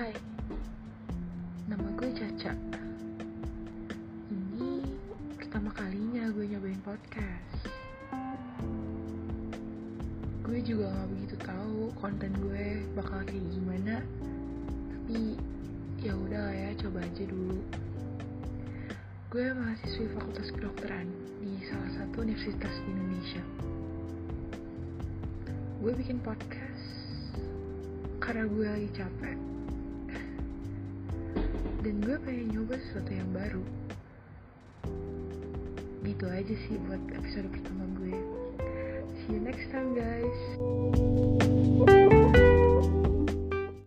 Hai, nama gue Caca. Ini pertama kalinya gue nyobain podcast. Gue juga gak begitu tahu konten gue bakal kayak gimana. Tapi ya udah ya, coba aja dulu. Gue mahasiswa Fakultas Kedokteran di salah satu universitas di Indonesia. Gue bikin podcast karena gue lagi capek dan gue pengen nyoba sesuatu yang baru. Gitu aja sih buat episode pertama gue. See you next time guys